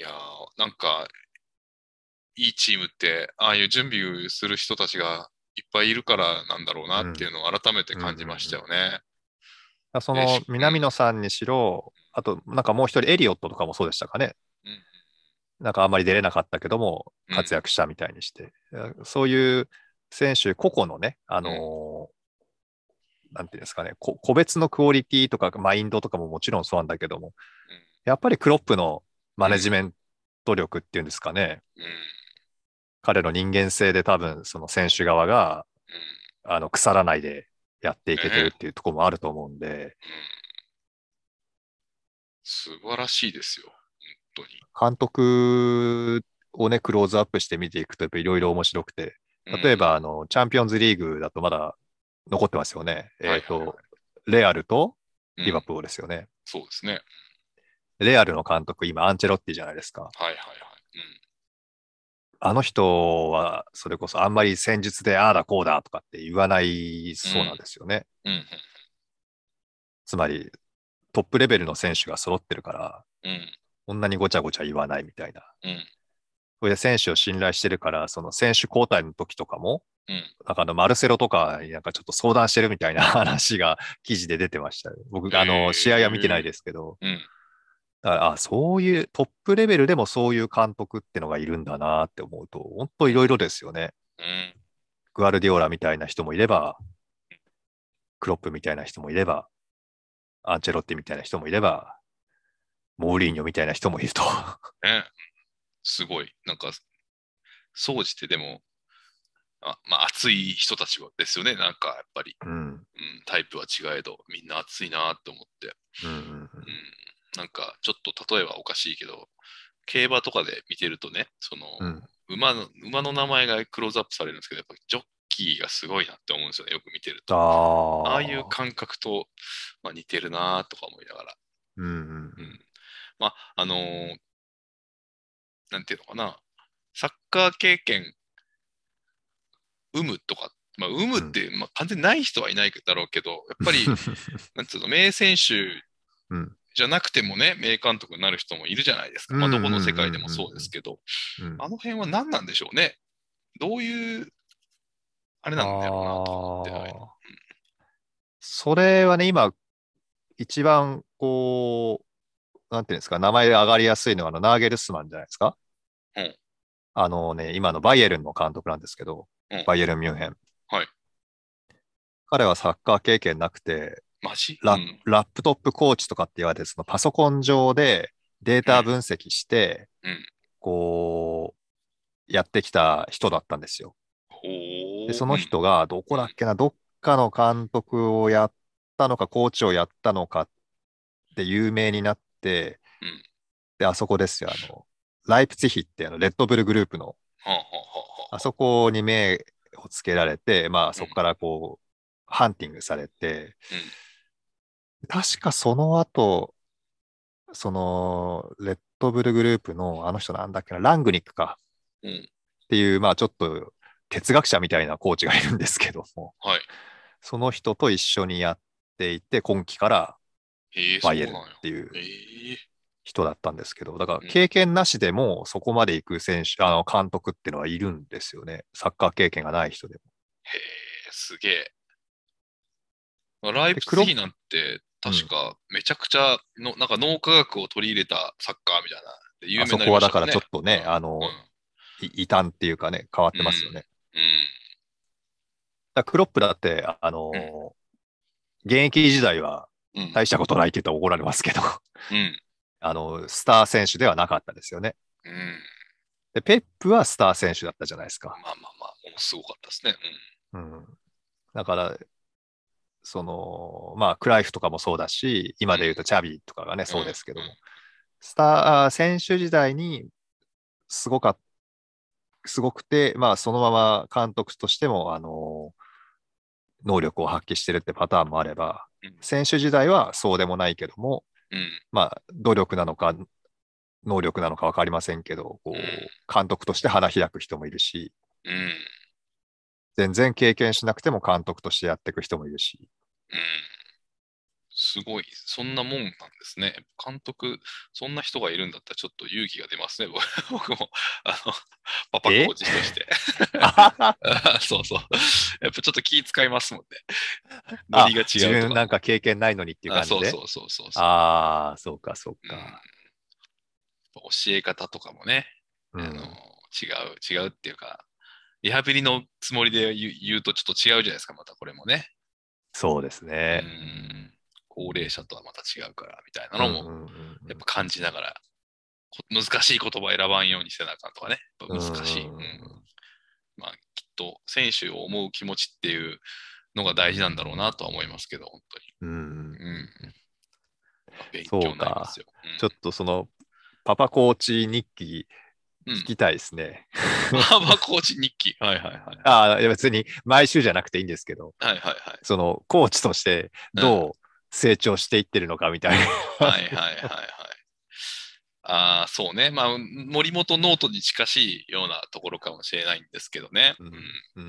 いやー、なんか、いいチームって、ああいう準備する人たちがいっぱいいるからなんだろうなっていうのを改めて感じましたよね。その南野さんにしろ、あとなんかもう一人エリオットとかもそうでしたかね。うんなんかあんまり出れなかったけどもうん。活躍したみたいにして、そういう選手個々のね、あのーなんていうんですかねこ、個別のクオリティとかマインドとかももちろんそうなんだけども、やっぱりクロップのマネジメント力っていうんですかね、うん。彼の人間性で多分その選手側がうん。あの腐らないでやっていけてるっていうところもあると思うんで、素晴らしいですよ。本監督をね、クローズアップして見ていくと、やっぱいろいろ面白くて、当に。例えば、あの、チャンピオンズリーグだとまだ残ってますよね。うん、えっ、はいはいはいと、レアルとうんリバプールですよね。そうですね。レアルの監督、今、アンチェロッティじゃないですか。はいはいはい。あの人は、それこそあんまり戦術で、ああだこうだとかって言わないそうなんですよね。うん。うんつまり、トップレベルの選手が揃ってるから、うん。うん。こんなにごちゃごちゃ言わないみたいな。うん。それで選手を信頼してるから、その選手交代の時とかも、うん。なんかあのマルセロとかになんかちょっと相談してるみたいな話が記事で出てましたよ。僕、あへの、ー試合は見てないですけど、うん。だから、あ、そういうトップレベルでもそういう監督ってのがいるんだなって思うと、本当いろいろですよね。うん。グアルディオラみたいな人もいれば、クロップみたいな人もいれば、アンチェロッティみたいな人もいれば、モーリーニョみたいな人もいると。ね。すごい。なんか、総じてでも、あまあ、熱い人たちはですよね。なんか、やっぱり、うん。うん、タイプは違えど、みんな熱いなって思って。うんうんうん、なんか、ちょっと例えばおかしいけど、競馬とかで見てるとね、その、うん。うん馬の、馬の名前がクローズアップされるんですけど、やっぱジョッキーがすごいなって思うんですよね。よく見てると。ああ。いう感覚と、まあ、似てるなとか思いながら。うんうんうん。まあ、あのーなんていうのかな。サッカー経験、有無とか、まあ、有無って、まあ、完全にない人はいないだろうけど、やっぱり、なんていうの、名選手うんじゃなくてもね、名監督になる人もいるじゃないですか。まあ、どこの世界でもそうですけど、うんあの辺は何なんでしょうね。どういう、あれなんだろうなと思って。それはね、今、一番こう、なんていうんですか、名前が上がりやすいのはあのナーゲルスマンじゃないですか。うんあのね、今のバイエルンの監督なんですけど、うんバイエルン・ミュンヘン。はい彼はサッカー経験なくて、マジ？ラ,、うん。ラップトップコーチとかって言われて、そのパソコン上でデータ分析して、うん。こう、やってきた人だったんですよ。で、その人がどこだっけな、どっかの監督をやったのか、コーチをやったのかって有名になって、うん。で、あそこですよ、あの、ライプツィヒってあのレッドブルグループの、あそこに目をつけられて、まあそこからこう、ハンティングされて、確かその後、その、レッドブルグループのあの人なんだっけな、ラングニックかうん。うん。っていう、まあちょっと哲学者みたいなコーチがいるんですけども、はい。その人と一緒にやっていて、今季からええバイエルっていうええ人だったんですけど、だからうん経験なしでもそこまで行く選手、あの監督っていうのはいるんですよね。サッカー経験がない人でも。へえ、すげえ。ライプツィヒなんて、確かめちゃくちゃの、なんか脳科学を取り入れたサッカーみたいな。で有名になりあそこはだからちょっとね、うんあのうん、い異端っていうかね、変わってますよね。うん。だからクロップだって、あの、現役時代はうん。大したことないって言ったら怒られますけど、うん。あの、スター選手ではなかったですよね。うん。で、ペップはスター選手だったじゃないですか。まあまあまあ、ものすごかったですね。うん。だから、その、まあ、クライフとかもそうだし、今で言うとチャビとかがね、そうですけどもうん、スター、選手時代にすごかっすごくて、まあ、そのまま監督としても、あの、能力を発揮してるってパターンもあれば、うん。選手時代はそうでもないけども、うん。まあ、努力なのか、能力なのか分かりませんけど、こうんう、監督として花開く人もいるし、うん。全然経験しなくても監督としてやっていく人もいるし、うん。すごい、そんなもんなんですね。監督、そんな人がいるんだったらちょっと勇気が出ますね、僕 僕も。あの、パパコーチとして。そうそう。やっぱちょっと気遣いますもんね。ノリが違う。自分なんか経験ないのにっていう感じで？そうそうそうそうああ、そうか、そうか。うん、教え方とかもね、うん、あの違う、違うっていうか、リハビリのつもりで言うとちょっと違うじゃないですか、またこれもね。そうですね。うん。高齢者とはまた違うからみたいなのも、やっぱ感じながら、難しい言葉選ばんようにしてなあかんとかね、難しい。うんまあ、きっと選手を思う気持ちっていうのが大事なんだろうなとは思いますけど、本当に。うんうん、勉強になりますよ。うん、ちょっとその、パパコーチ日記聞きたいですね。パパコーチ日記。はいはいはい。ああ、別に毎週じゃなくていいんですけど、はいはいはい。そのコーチとしてどう成長していってるのかみたいな。はいはいはいはい。ああ、そうね。まあ、森本ノートに近しいようなところかもしれないんですけどね。うん、う